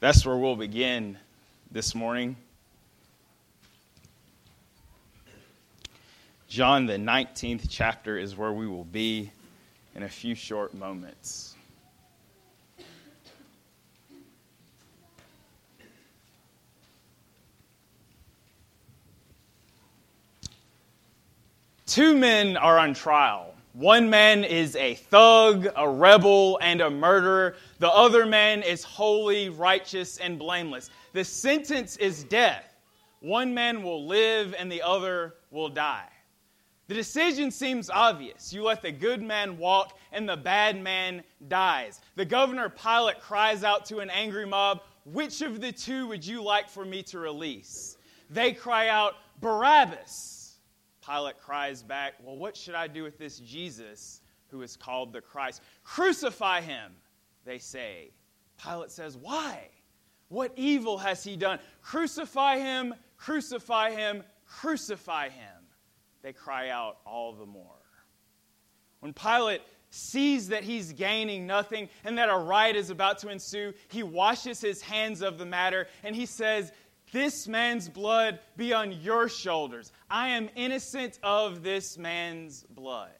That's where we'll begin this morning. John, the 19th chapter, is where we will be in a few short moments. Two men are on trial. One man is a thug, a rebel, and a murderer. The other man is holy, righteous, and blameless. The sentence is death. One man will live and the other will die. The decision seems obvious. You let the good man walk, and the bad man dies. The governor Pilate cries out to an angry mob, Which of the two would you like for me to release? They cry out, Barabbas. Pilate cries back, Well, what should I do with this Jesus who is called the Christ? Crucify him, they say. Pilate says, Why? What evil has he done? Crucify him, crucify him, crucify him they cry out all the more. When Pilate sees that he's gaining nothing and that a riot is about to ensue, he washes his hands of the matter and he says, This man's blood be on your shoulders. I am innocent of this man's blood.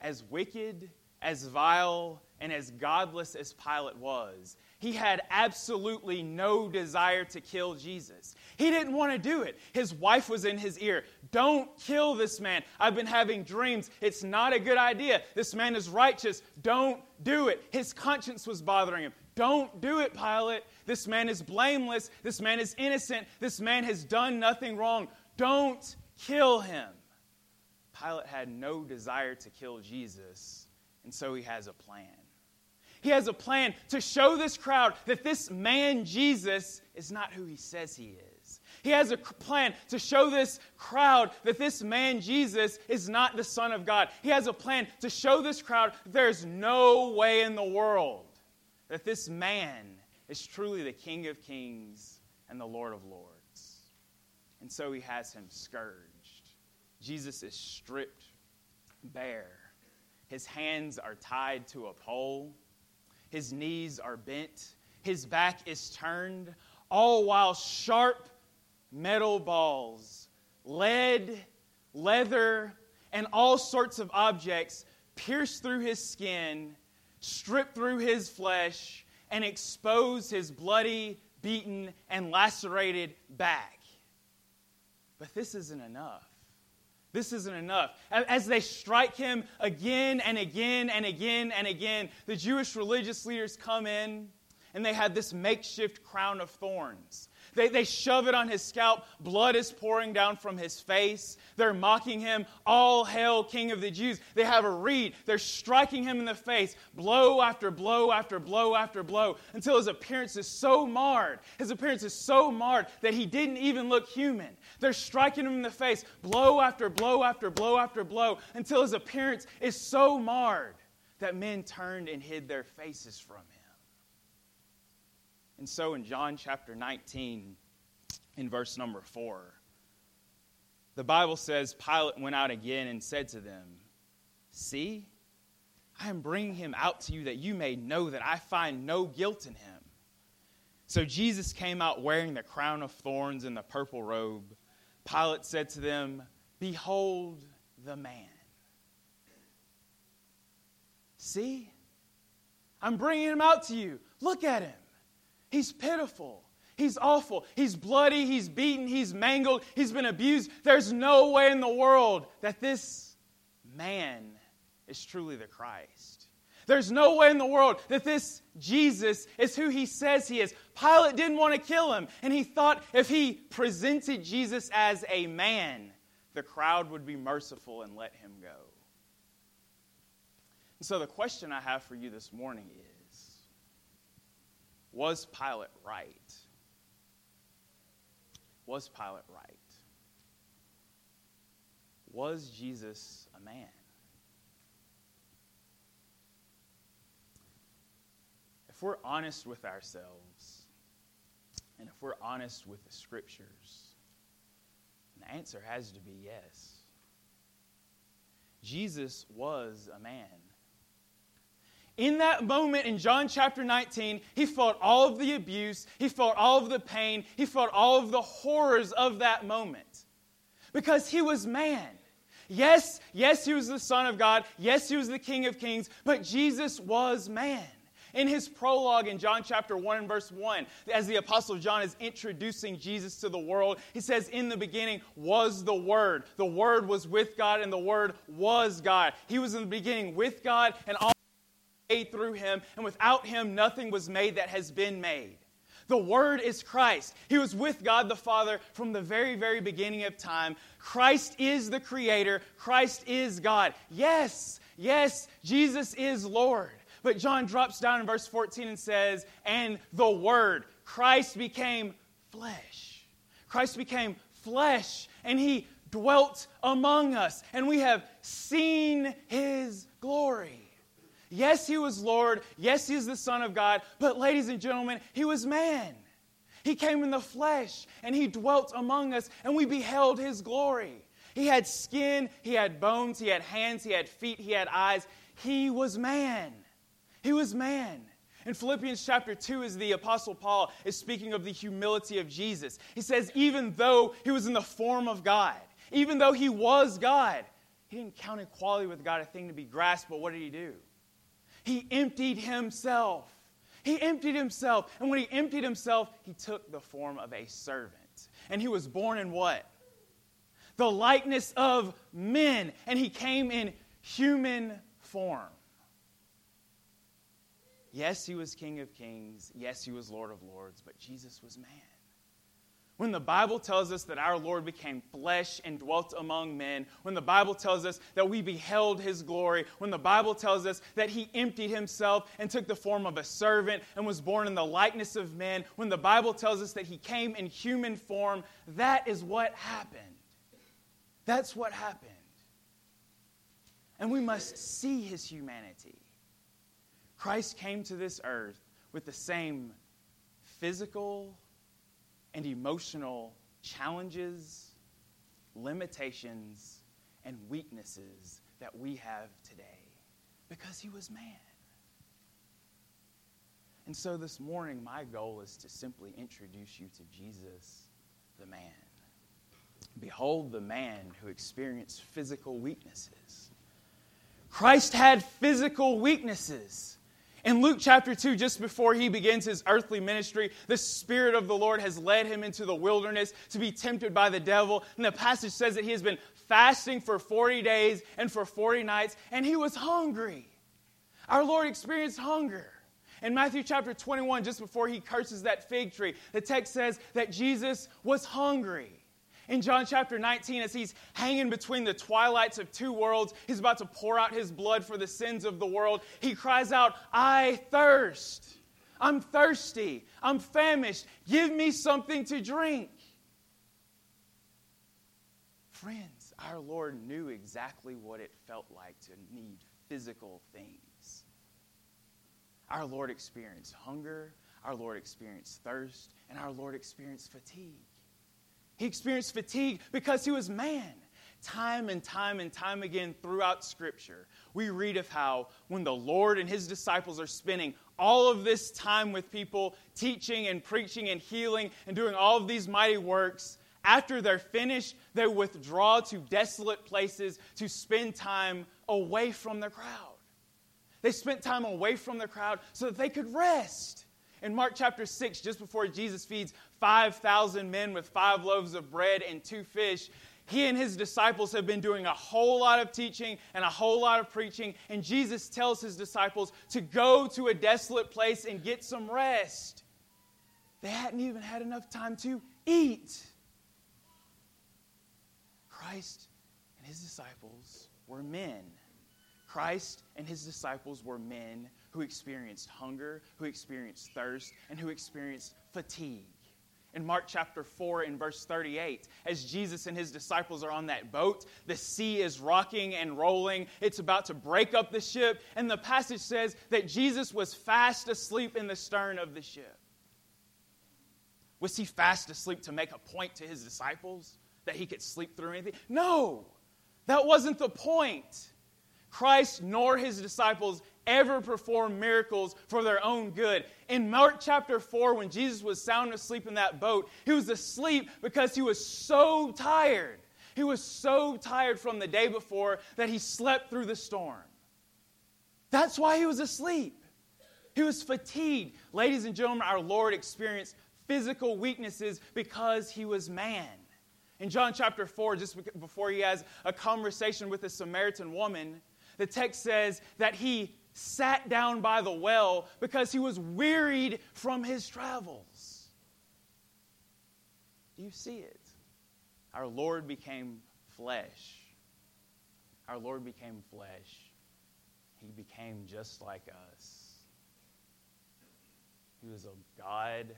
As wicked, as vile, and as godless as Pilate was, he had absolutely no desire to kill Jesus. He didn't want to do it. His wife was in his ear. Don't kill this man. I've been having dreams. It's not a good idea. This man is righteous. Don't do it. His conscience was bothering him. Don't do it, Pilate. This man is blameless. This man is innocent. This man has done nothing wrong. Don't kill him. Pilate had no desire to kill Jesus, and so he has a plan. He has a plan to show this crowd that this man, Jesus, is not who he says he is. He has a plan to show this crowd that this man, Jesus, is not the Son of God. He has a plan to show this crowd there's no way in the world that this man is truly the King of Kings and the Lord of Lords. And so he has him scourged. Jesus is stripped bare. His hands are tied to a pole his knees are bent, his back is turned, all while sharp metal balls, lead, leather, and all sorts of objects pierce through his skin, strip through his flesh, and expose his bloody, beaten, and lacerated back. But this isn't enough. This isn't enough. As they strike him again and again and again and again, the Jewish religious leaders come in and they have this makeshift crown of thorns. They, they shove it on his scalp. Blood is pouring down from his face. They're mocking him, All hail, King of the Jews. They have a reed. They're striking him in the face, blow after blow after blow after blow, until his appearance is so marred. His appearance is so marred that he didn't even look human. They're striking him in the face, blow after blow after blow after blow, until his appearance is so marred that men turned and hid their faces from him. And so in John chapter 19, in verse number 4, the Bible says Pilate went out again and said to them, See, I am bringing him out to you that you may know that I find no guilt in him. So Jesus came out wearing the crown of thorns and the purple robe. Pilate said to them, Behold the man. See, I'm bringing him out to you. Look at him. He's pitiful. He's awful. He's bloody. He's beaten. He's mangled. He's been abused. There's no way in the world that this man is truly the Christ. There's no way in the world that this Jesus is who he says he is. Pilate didn't want to kill him, and he thought if he presented Jesus as a man, the crowd would be merciful and let him go. And so the question I have for you this morning is was Pilate right? Was Pilate right? Was Jesus a man? If we're honest with ourselves, and if we're honest with the scriptures, the answer has to be yes. Jesus was a man. In that moment in John chapter 19, he felt all of the abuse, he felt all of the pain, he felt all of the horrors of that moment. Because he was man. Yes, yes, he was the Son of God. Yes, he was the King of Kings, but Jesus was man. In his prologue in John chapter 1 and verse 1, as the Apostle John is introducing Jesus to the world, he says, In the beginning was the Word. The Word was with God, and the Word was God. He was in the beginning with God, and all through him, and without him nothing was made that has been made. The Word is Christ. He was with God the Father from the very, very beginning of time. Christ is the Creator. Christ is God. Yes, yes, Jesus is Lord. But John drops down in verse 14 and says, And the Word, Christ became flesh. Christ became flesh, and He dwelt among us, and we have seen His glory. Yes, He was Lord. Yes, He is the Son of God. But, ladies and gentlemen, He was man. He came in the flesh, and He dwelt among us, and we beheld His glory. He had skin, He had bones, He had hands, He had feet, He had eyes. He was man. He was man. In Philippians chapter 2, as the Apostle Paul is speaking of the humility of Jesus, he says, even though he was in the form of God, even though he was God, he didn't count equality with God a thing to be grasped, but what did he do? He emptied himself. He emptied himself. And when he emptied himself, he took the form of a servant. And he was born in what? The likeness of men. And he came in human form. Yes, he was King of Kings. Yes, he was Lord of Lords, but Jesus was man. When the Bible tells us that our Lord became flesh and dwelt among men, when the Bible tells us that we beheld his glory, when the Bible tells us that he emptied himself and took the form of a servant and was born in the likeness of men, when the Bible tells us that he came in human form, that is what happened. That's what happened. And we must see his humanity. Christ came to this earth with the same physical and emotional challenges, limitations, and weaknesses that we have today because he was man. And so this morning, my goal is to simply introduce you to Jesus, the man. Behold the man who experienced physical weaknesses. Christ had physical weaknesses. In Luke chapter 2, just before he begins his earthly ministry, the Spirit of the Lord has led him into the wilderness to be tempted by the devil. And the passage says that he has been fasting for 40 days and for 40 nights, and he was hungry. Our Lord experienced hunger. In Matthew chapter 21, just before he curses that fig tree, the text says that Jesus was hungry. In John chapter 19, as he's hanging between the twilights of two worlds, he's about to pour out his blood for the sins of the world. He cries out, I thirst. I'm thirsty. I'm famished. Give me something to drink. Friends, our Lord knew exactly what it felt like to need physical things. Our Lord experienced hunger, our Lord experienced thirst, and our Lord experienced fatigue. He experienced fatigue because he was man. Time and time and time again throughout Scripture, we read of how when the Lord and his disciples are spending all of this time with people, teaching and preaching and healing and doing all of these mighty works, after they're finished, they withdraw to desolate places to spend time away from the crowd. They spent time away from the crowd so that they could rest. In Mark chapter 6, just before Jesus feeds 5,000 men with five loaves of bread and two fish, he and his disciples have been doing a whole lot of teaching and a whole lot of preaching. And Jesus tells his disciples to go to a desolate place and get some rest. They hadn't even had enough time to eat. Christ and his disciples were men. Christ and his disciples were men who experienced hunger, who experienced thirst, and who experienced fatigue. In Mark chapter 4, in verse 38, as Jesus and his disciples are on that boat, the sea is rocking and rolling. It's about to break up the ship, and the passage says that Jesus was fast asleep in the stern of the ship. Was he fast asleep to make a point to his disciples that he could sleep through anything? No, that wasn't the point. Christ nor his disciples ever perform miracles for their own good. In Mark chapter 4, when Jesus was sound asleep in that boat, he was asleep because he was so tired. He was so tired from the day before that he slept through the storm. That's why he was asleep. He was fatigued. Ladies and gentlemen, our Lord experienced physical weaknesses because he was man. In John chapter 4, just before he has a conversation with a Samaritan woman, the text says that he sat down by the well because he was wearied from his travels. Do you see it? Our Lord became flesh. Our Lord became flesh. He became just like us. He was a God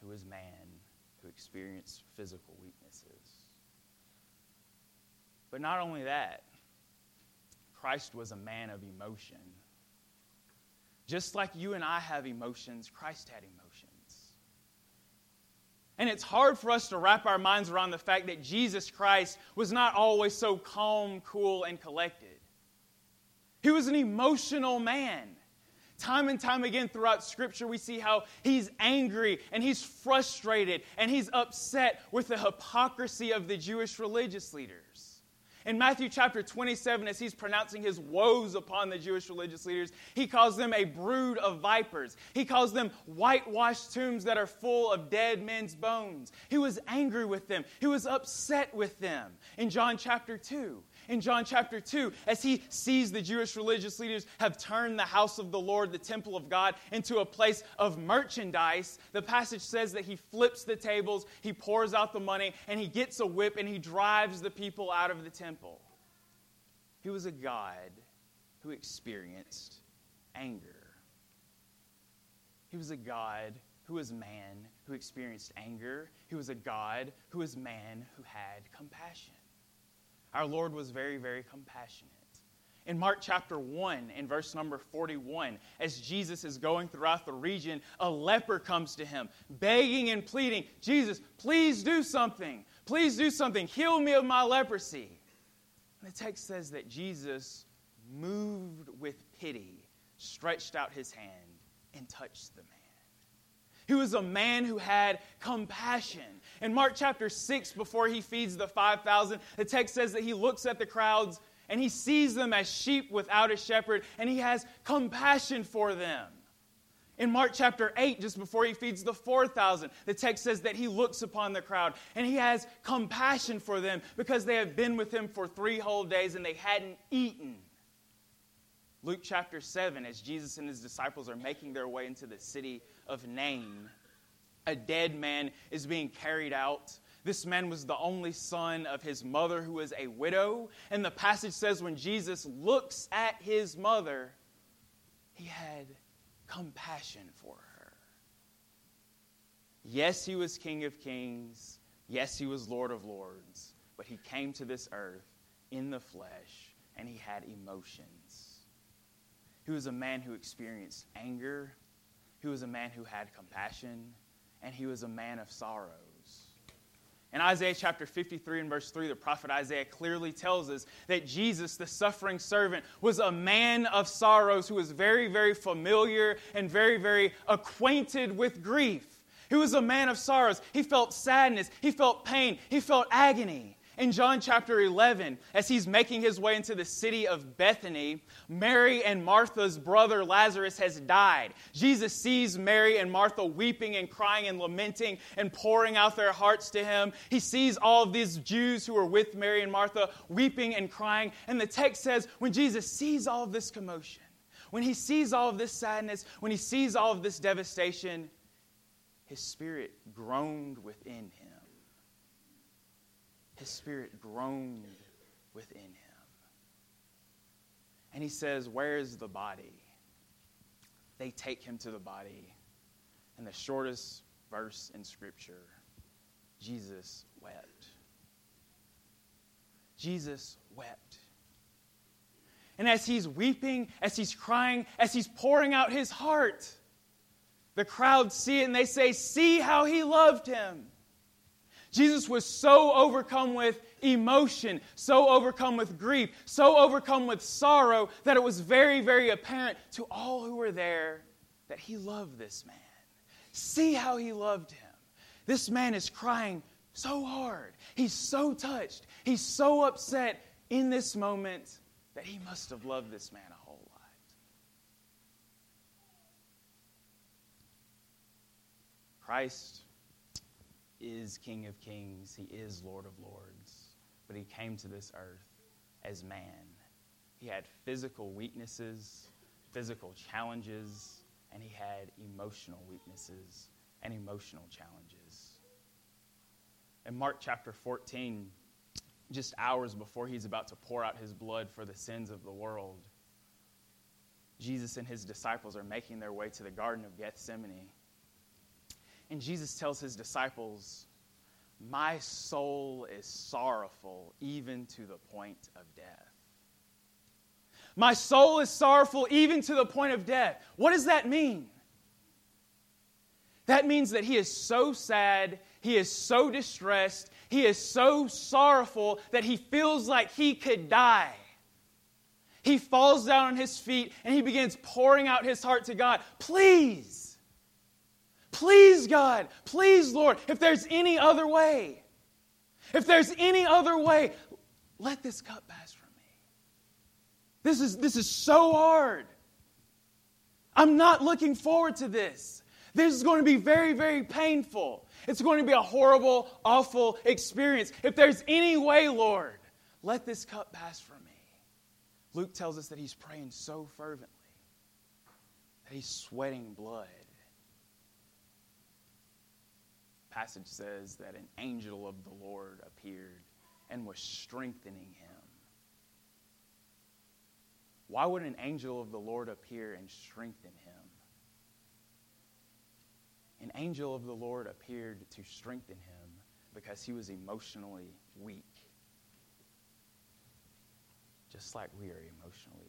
who was man, who experienced physical weaknesses. But not only that, Christ was a man of emotion. Just like you and I have emotions, Christ had emotions. And it's hard for us to wrap our minds around the fact that Jesus Christ was not always so calm, cool, and collected. He was an emotional man. Time and time again throughout Scripture, we see how he's angry and he's frustrated and he's upset with the hypocrisy of the Jewish religious leaders. In Matthew chapter 27, as he's pronouncing his woes upon the Jewish religious leaders, he calls them a brood of vipers. He calls them whitewashed tombs that are full of dead men's bones. He was angry with them, he was upset with them. In John chapter 2, in John chapter 2 as he sees the Jewish religious leaders have turned the house of the Lord, the temple of God, into a place of merchandise. The passage says that he flips the tables, he pours out the money, and he gets a whip and he drives the people out of the temple. He was a God who experienced anger. He was a God who was man who experienced anger. He was a God who was man who had compassion. Our Lord was very, very compassionate. In Mark chapter 1, in verse number 41, as Jesus is going throughout the region, a leper comes to him, begging and pleading, Jesus, please do something. Please do something. Heal me of my leprosy. And the text says that Jesus, moved with pity, stretched out his hand and touched the man. He was a man who had compassion. In Mark chapter 6, before he feeds the 5,000, the text says that he looks at the crowds and he sees them as sheep without a shepherd and he has compassion for them. In Mark chapter 8, just before he feeds the 4,000, the text says that he looks upon the crowd and he has compassion for them because they have been with him for three whole days and they hadn't eaten. Luke chapter 7, as Jesus and his disciples are making their way into the city of Nain, a dead man is being carried out. This man was the only son of his mother, who was a widow. And the passage says when Jesus looks at his mother, he had compassion for her. Yes, he was King of Kings. Yes, he was Lord of Lords. But he came to this earth in the flesh and he had emotions. He was a man who experienced anger. He was a man who had compassion. And he was a man of sorrows. In Isaiah chapter 53 and verse 3, the prophet Isaiah clearly tells us that Jesus, the suffering servant, was a man of sorrows who was very, very familiar and very, very acquainted with grief. He was a man of sorrows. He felt sadness, he felt pain, he felt agony. In John chapter 11, as he's making his way into the city of Bethany, Mary and Martha's brother Lazarus has died. Jesus sees Mary and Martha weeping and crying and lamenting and pouring out their hearts to him. He sees all of these Jews who are with Mary and Martha weeping and crying. And the text says, when Jesus sees all of this commotion, when he sees all of this sadness, when he sees all of this devastation, his spirit groaned within him his spirit groaned within him. And he says, Where is the body? They take him to the body. And the shortest verse in Scripture Jesus wept. Jesus wept. And as he's weeping, as he's crying, as he's pouring out his heart, the crowd see it and they say, See how he loved him. Jesus was so overcome with emotion, so overcome with grief, so overcome with sorrow that it was very, very apparent to all who were there that he loved this man. See how he loved him. This man is crying so hard. He's so touched. He's so upset in this moment that he must have loved this man a whole lot. Christ is King of Kings, He is Lord of Lords, but He came to this earth as man. He had physical weaknesses, physical challenges, and He had emotional weaknesses and emotional challenges. In Mark chapter 14, just hours before he's about to pour out his blood for the sins of the world, Jesus and his disciples are making their way to the Garden of Gethsemane. And Jesus tells his disciples, My soul is sorrowful even to the point of death. My soul is sorrowful even to the point of death. What does that mean? That means that he is so sad, he is so distressed, he is so sorrowful that he feels like he could die. He falls down on his feet and he begins pouring out his heart to God. Please, Please, God, please, Lord, if there's any other way, if there's any other way, let this cup pass from me. This is, this is so hard. I'm not looking forward to this. This is going to be very, very painful. It's going to be a horrible, awful experience. If there's any way, Lord, let this cup pass from me. Luke tells us that he's praying so fervently that he's sweating blood passage says that an angel of the Lord appeared and was strengthening him. Why would an angel of the Lord appear and strengthen him? An angel of the Lord appeared to strengthen him because he was emotionally weak. Just like we are emotionally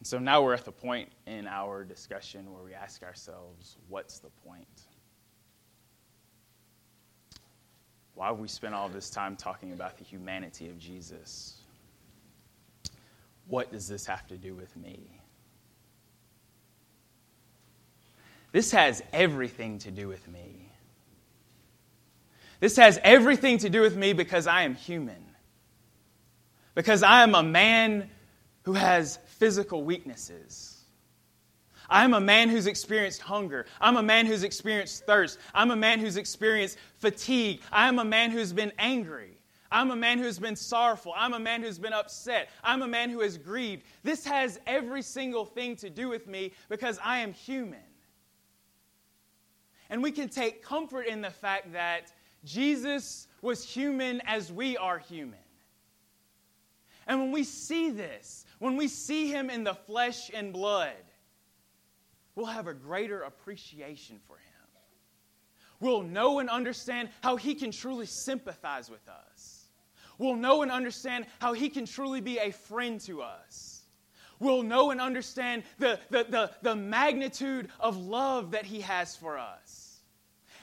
And so now we're at the point in our discussion where we ask ourselves, what's the point? Why have we spent all this time talking about the humanity of Jesus? What does this have to do with me? This has everything to do with me. This has everything to do with me because I am human. Because I am a man who has physical weaknesses. I'm a man who's experienced hunger. I'm a man who's experienced thirst. I'm a man who's experienced fatigue. I'm a man who's been angry. I'm a man who's been sorrowful. I'm a man who's been upset. I'm a man who has grieved. This has every single thing to do with me because I am human. And we can take comfort in the fact that Jesus was human as we are human. And when we see this, when we see him in the flesh and blood, we'll have a greater appreciation for him. We'll know and understand how he can truly sympathize with us. We'll know and understand how he can truly be a friend to us. We'll know and understand the, the, the, the magnitude of love that he has for us.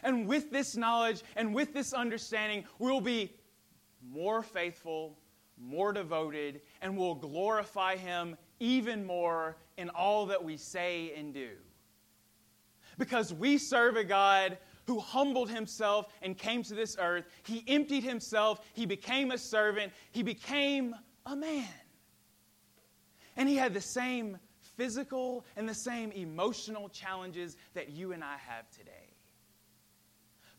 And with this knowledge and with this understanding, we'll be more faithful more devoted, and will glorify Him even more in all that we say and do. Because we serve a God who humbled himself and came to this earth. He emptied himself, he became a servant, he became a man. And he had the same physical and the same emotional challenges that you and I have today.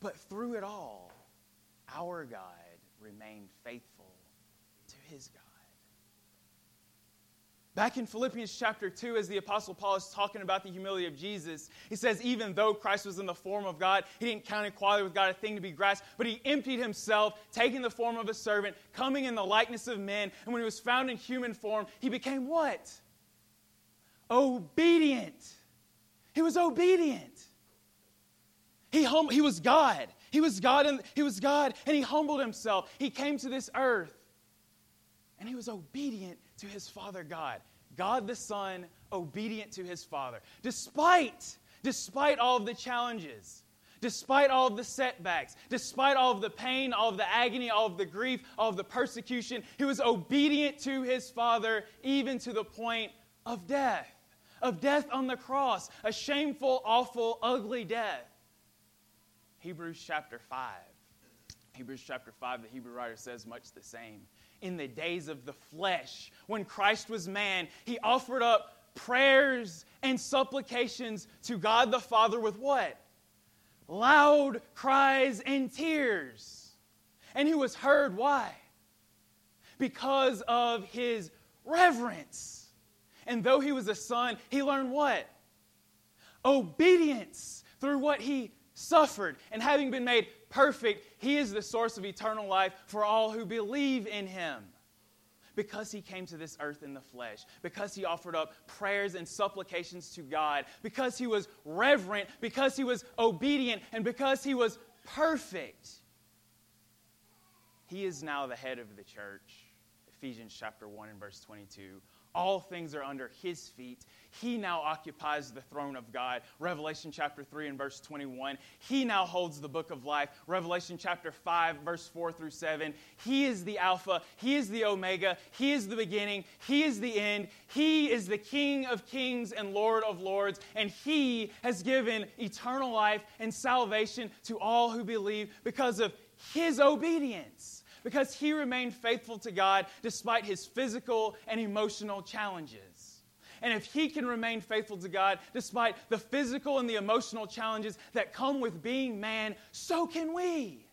But through it all, our God remained faithful his God. Back in Philippians chapter 2, as the Apostle Paul is talking about the humility of Jesus, he says, Even though Christ was in the form of God, he didn't count equality with God a thing to be grasped, but he emptied himself, taking the form of a servant, coming in the likeness of men. And when he was found in human form, he became what? Obedient. He was obedient. He, hum- he was God. He was God, and he was God, and he humbled himself. He came to this earth and he was obedient to his Father God. God the Son, obedient to his Father. Despite, despite all of the challenges, despite all of the setbacks, despite all of the pain, all of the agony, all of the grief, all of the persecution, he was obedient to his Father even to the point of death, of death on the cross, a shameful, awful, ugly death. Hebrews chapter 5. Hebrews chapter 5, the Hebrew writer says much the same. In the days of the flesh, when Christ was man, he offered up prayers and supplications to God the Father with what? Loud cries and tears. And he was heard. Why? Because of his reverence. And though he was a son, he learned what? Obedience through what he suffered. And having been made perfect, he is the source of eternal life for all who believe in him. Because he came to this earth in the flesh, because he offered up prayers and supplications to God, because he was reverent, because he was obedient, and because he was perfect, he is now the head of the church. Ephesians chapter 1 and verse 22. All things are under his feet. He now occupies the throne of God. Revelation chapter 3 and verse 21. He now holds the book of life. Revelation chapter 5, verse 4 through 7. He is the Alpha. He is the Omega. He is the beginning. He is the end. He is the King of kings and Lord of lords. And He has given eternal life and salvation to all who believe because of His obedience because he remained faithful to God despite his physical and emotional challenges. And if he can remain faithful to God despite the physical and the emotional challenges that come with being man, so can we.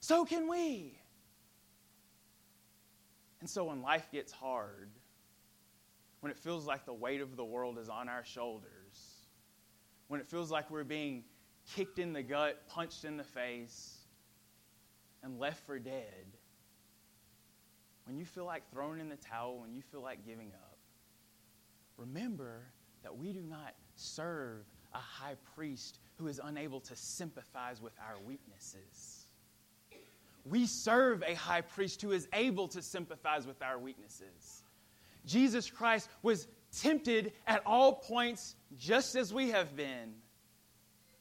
So can we. And so when life gets hard, when it feels like the weight of the world is on our shoulders, when it feels like we're being kicked in the gut, punched in the face, and left for dead, when you feel like throwing in the towel, when you feel like giving up, remember that we do not serve a high priest who is unable to sympathize with our weaknesses. We serve a high priest who is able to sympathize with our weaknesses. Jesus Christ was tempted at all points just as we have been,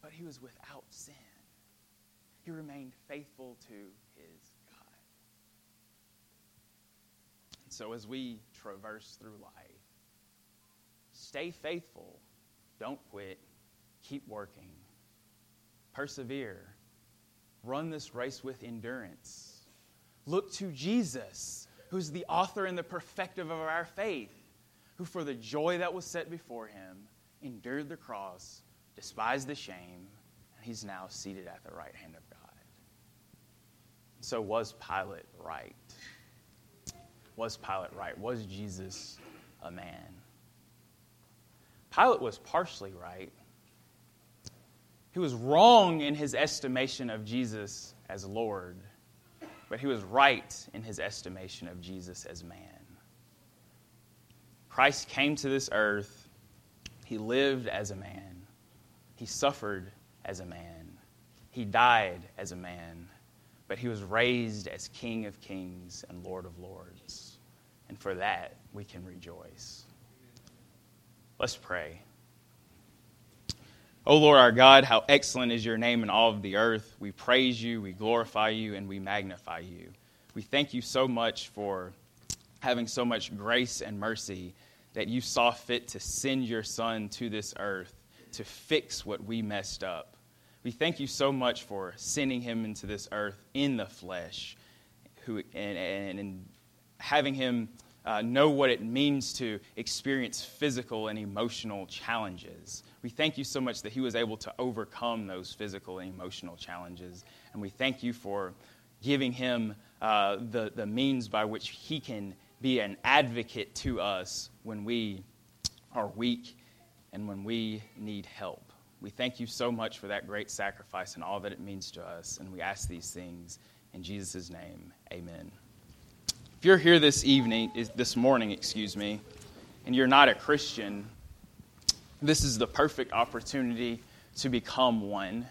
but he was without sin he remained faithful to his God. And so as we traverse through life, stay faithful, don't quit, keep working, persevere, run this race with endurance. Look to Jesus, who's the author and the perfecter of our faith, who for the joy that was set before him endured the cross, despised the shame, and he's now seated at the right hand of. So, was Pilate right? Was Pilate right? Was Jesus a man? Pilate was partially right. He was wrong in his estimation of Jesus as Lord, but he was right in his estimation of Jesus as man. Christ came to this earth, he lived as a man, he suffered as a man, he died as a man but he was raised as King of kings and Lord of lords. And for that, we can rejoice. Let's pray. O oh Lord our God, how excellent is your name in all of the earth. We praise you, we glorify you, and we magnify you. We thank you so much for having so much grace and mercy that you saw fit to send your Son to this earth to fix what we messed up we thank you so much for sending him into this earth in the flesh who, and, and, and having him uh, know what it means to experience physical and emotional challenges. We thank you so much that he was able to overcome those physical and emotional challenges. And we thank you for giving him uh, the, the means by which he can be an advocate to us when we are weak and when we need help. We thank you so much for that great sacrifice and all that it means to us. And we ask these things in Jesus' name. Amen. If you're here this evening, this morning, excuse me, and you're not a Christian, this is the perfect opportunity to become one.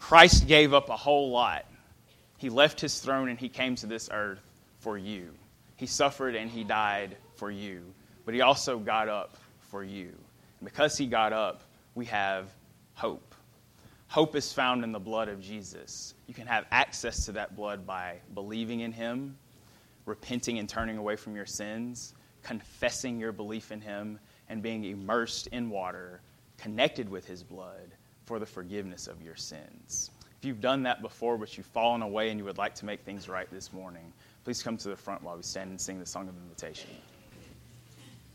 Christ gave up a whole lot. He left his throne and he came to this earth for you. He suffered and he died for you, but he also got up for you. And because he got up, we have hope. Hope is found in the blood of Jesus. You can have access to that blood by believing in Him, repenting and turning away from your sins, confessing your belief in Him, and being immersed in water, connected with His blood for the forgiveness of your sins. If you've done that before, but you've fallen away and you would like to make things right this morning, please come to the front while we stand and sing the song of invitation.